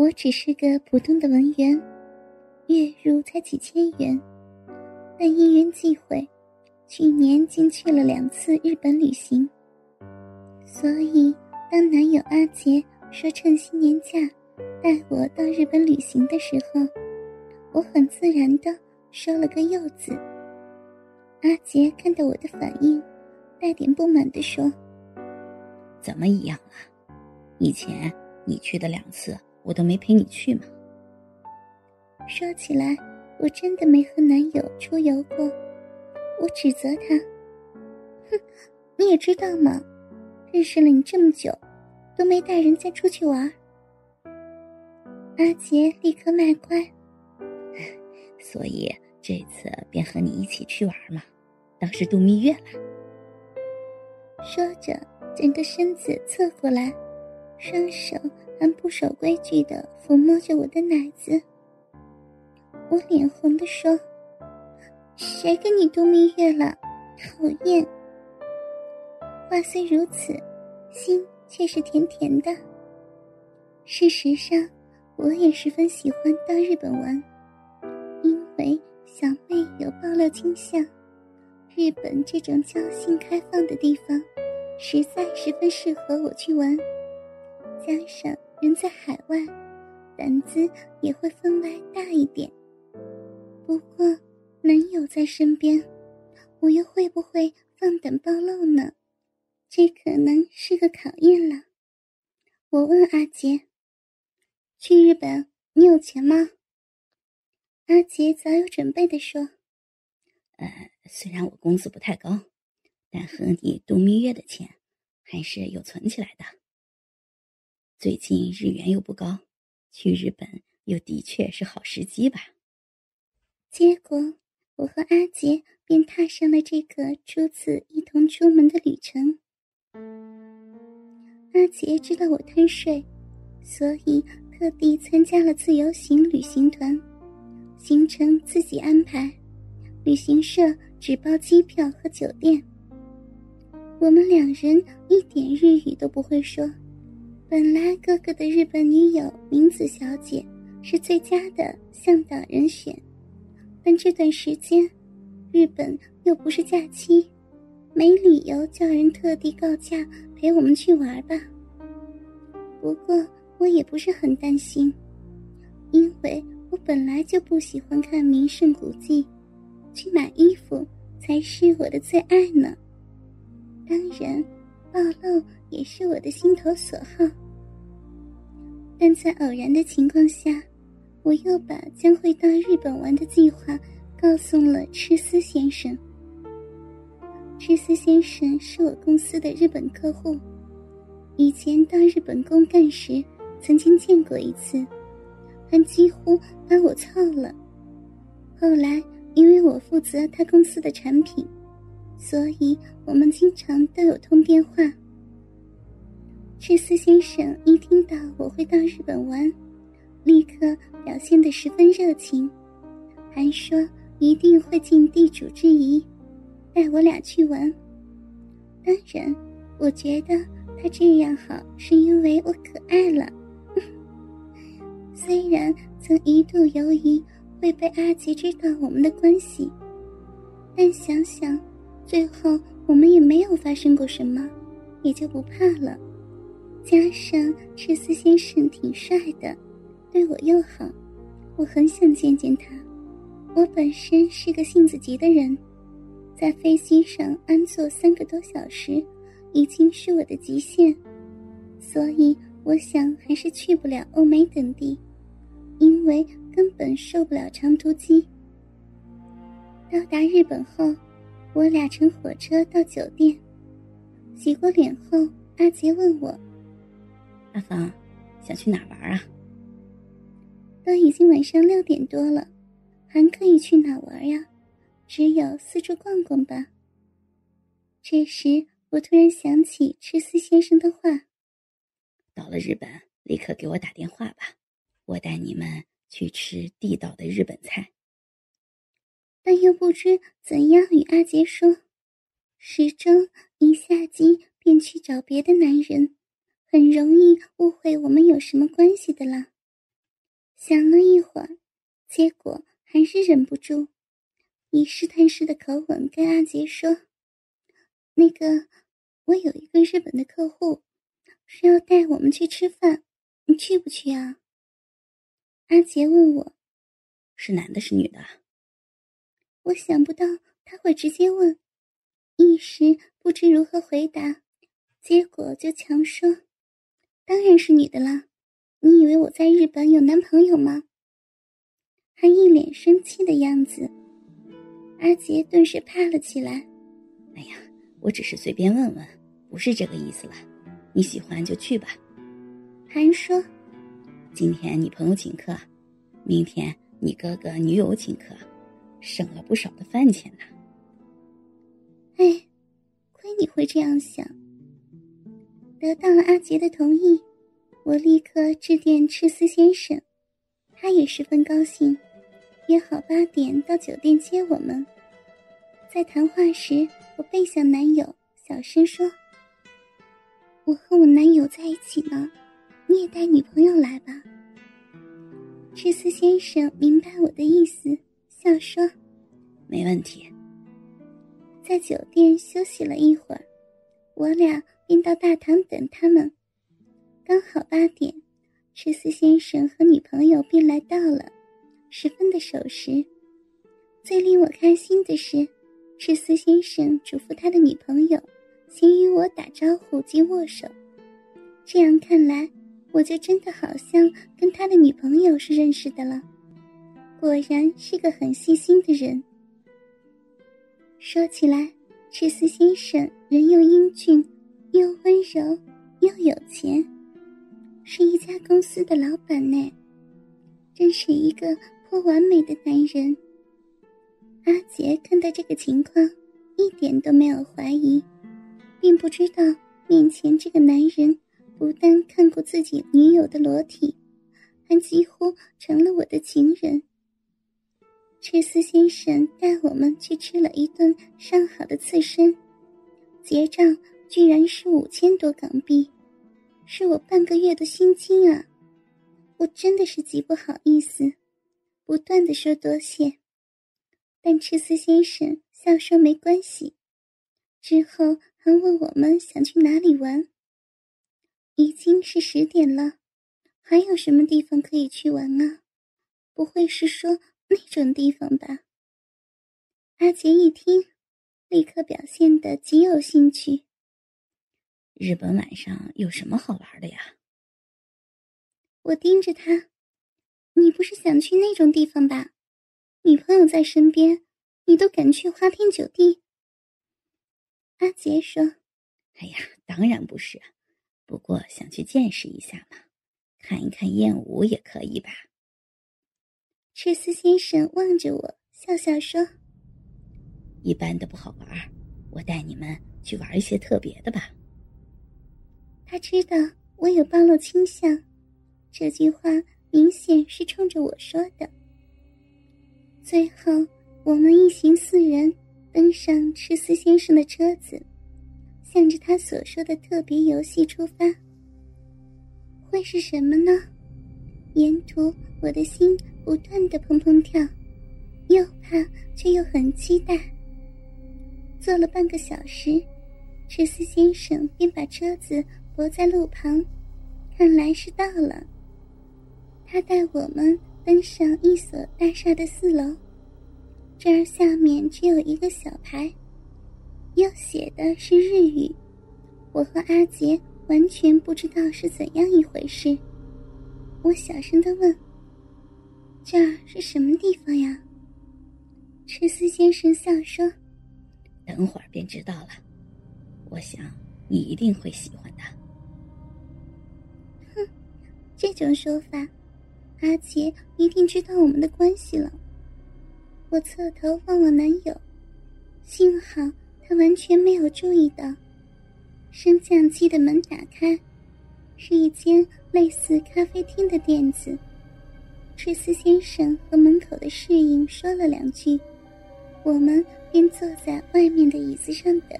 我只是个普通的文员，月入才几千元，但因缘际会，去年竟去了两次日本旅行。所以，当男友阿杰说趁新年假带我到日本旅行的时候，我很自然的说了个“柚”字。阿杰看到我的反应，带点不满的说：“怎么一样啊？以前你去的两次，我都没陪你去嘛？”说起来，我真的没和男友出游过。我指责他：“哼，你也知道嘛，认识了你这么久，都没带人家出去玩。”阿杰立刻卖乖：“所以。”这次便和你一起去玩嘛，当是度蜜月了。说着，整个身子侧过来，双手还不守规矩的抚摸着我的奶子。我脸红的说：“谁跟你度蜜月了？讨厌！”话虽如此，心却是甜甜的。事实上，我也十分喜欢到日本玩，因为。小妹有爆料倾向，日本这种交性开放的地方，实在十分适合我去玩。加上人在海外，胆子也会分外大一点。不过男友在身边，我又会不会放胆暴露呢？这可能是个考验了。我问阿杰：“去日本，你有钱吗？”阿杰早有准备的说：“呃，虽然我工资不太高，但和你度蜜月的钱还是有存起来的。最近日元又不高，去日本又的确是好时机吧。”结果，我和阿杰便踏上了这个初次一同出门的旅程。阿杰知道我贪睡，所以特地参加了自由行旅行团。行程自己安排，旅行社只包机票和酒店。我们两人一点日语都不会说，本来哥哥的日本女友明子小姐是最佳的向导人选，但这段时间日本又不是假期，没理由叫人特地告假陪我们去玩吧。不过我也不是很担心，因为。我本来就不喜欢看名胜古迹，去买衣服才是我的最爱呢。当然，暴露也是我的心头所好。但在偶然的情况下，我又把将会到日本玩的计划告诉了赤司先生。赤司先生是我公司的日本客户，以前到日本公干时曾经见过一次。他几乎把我操了。后来，因为我负责他公司的产品，所以我们经常都有通电话。赤司先生一听到我会到日本玩，立刻表现得十分热情，还说一定会尽地主之谊，带我俩去玩。当然，我觉得他这样好，是因为我可爱了。虽然曾一度犹疑会被阿杰知道我们的关系，但想想，最后我们也没有发生过什么，也就不怕了。加上赤司先生挺帅的，对我又好，我很想见见他。我本身是个性子急的人，在飞机上安坐三个多小时，已经是我的极限，所以我想还是去不了欧美等地。因为根本受不了长途机。到达日本后，我俩乘火车到酒店。洗过脸后，阿杰问我：“阿芳，想去哪玩啊？”都已经晚上六点多了，还可以去哪玩呀？只有四处逛逛吧。这时，我突然想起赤司先生的话：“到了日本，立刻给我打电话吧。”我带你们去吃地道的日本菜，但又不知怎样与阿杰说。始终一下机便去找别的男人，很容易误会我们有什么关系的啦。想了一会儿，结果还是忍不住，以试探式的口吻跟阿杰说：“那个，我有一个日本的客户，说要带我们去吃饭，你去不去啊？”阿杰问我：“是男的，是女的？”我想不到他会直接问，一时不知如何回答，结果就强说：“当然是女的啦！你以为我在日本有男朋友吗？”还一脸生气的样子。阿杰顿时怕了起来。“哎呀，我只是随便问问，不是这个意思了。你喜欢就去吧。”还说：“今天你朋友请客，明天你哥哥女友请客。”省了不少的饭钱呢。哎，亏你会这样想。得到了阿杰的同意，我立刻致电赤司先生，他也十分高兴，约好八点到酒店接我们。在谈话时，我背向男友，小声说：“我和我男友在一起呢，你也带女朋友来吧。”赤司先生明白我的意思。笑说：“没问题。”在酒店休息了一会儿，我俩便到大堂等他们。刚好八点，赤司先生和女朋友便来到了，十分的守时。最令我开心的是，赤司先生嘱咐他的女朋友先与我打招呼及握手。这样看来，我就真的好像跟他的女朋友是认识的了。果然是个很细心的人。说起来，赤司先生人又英俊，又温柔，又有钱，是一家公司的老板呢，真是一个颇完美的男人。阿杰看到这个情况，一点都没有怀疑，并不知道面前这个男人不但看过自己女友的裸体，还几乎成了我的情人。赤司先生带我们去吃了一顿上好的刺身，结账居然是五千多港币，是我半个月的薪金啊！我真的是极不好意思，不断的说多谢，但赤司先生笑说没关系，之后还问我们想去哪里玩。已经是十点了，还有什么地方可以去玩啊？不会是说？那种地方吧。阿杰一听，立刻表现的极有兴趣。日本晚上有什么好玩的呀？我盯着他，你不是想去那种地方吧？女朋友在身边，你都敢去花天酒地？阿杰说：“哎呀，当然不是，不过想去见识一下嘛，看一看艳舞也可以吧。”赤司先生望着我，笑笑说：“一般的不好玩，我带你们去玩一些特别的吧。”他知道我有暴露倾向，这句话明显是冲着我说的。最后，我们一行四人登上赤司先生的车子，向着他所说的特别游戏出发。会是什么呢？沿途，我的心。不断的砰砰跳，又怕却又很期待。坐了半个小时，赤司先生便把车子泊在路旁，看来是到了。他带我们登上一所大厦的四楼，这儿下面只有一个小牌，要写的是日语。我和阿杰完全不知道是怎样一回事，我小声的问。这儿是什么地方呀？赤司先生笑说：“等会儿便知道了。我想你一定会喜欢的。”哼，这种说法，阿杰一定知道我们的关系了。我侧头望望男友，幸好他完全没有注意到，升降机的门打开，是一间类似咖啡厅的店子。赤司先生和门口的侍应说了两句，我们便坐在外面的椅子上等。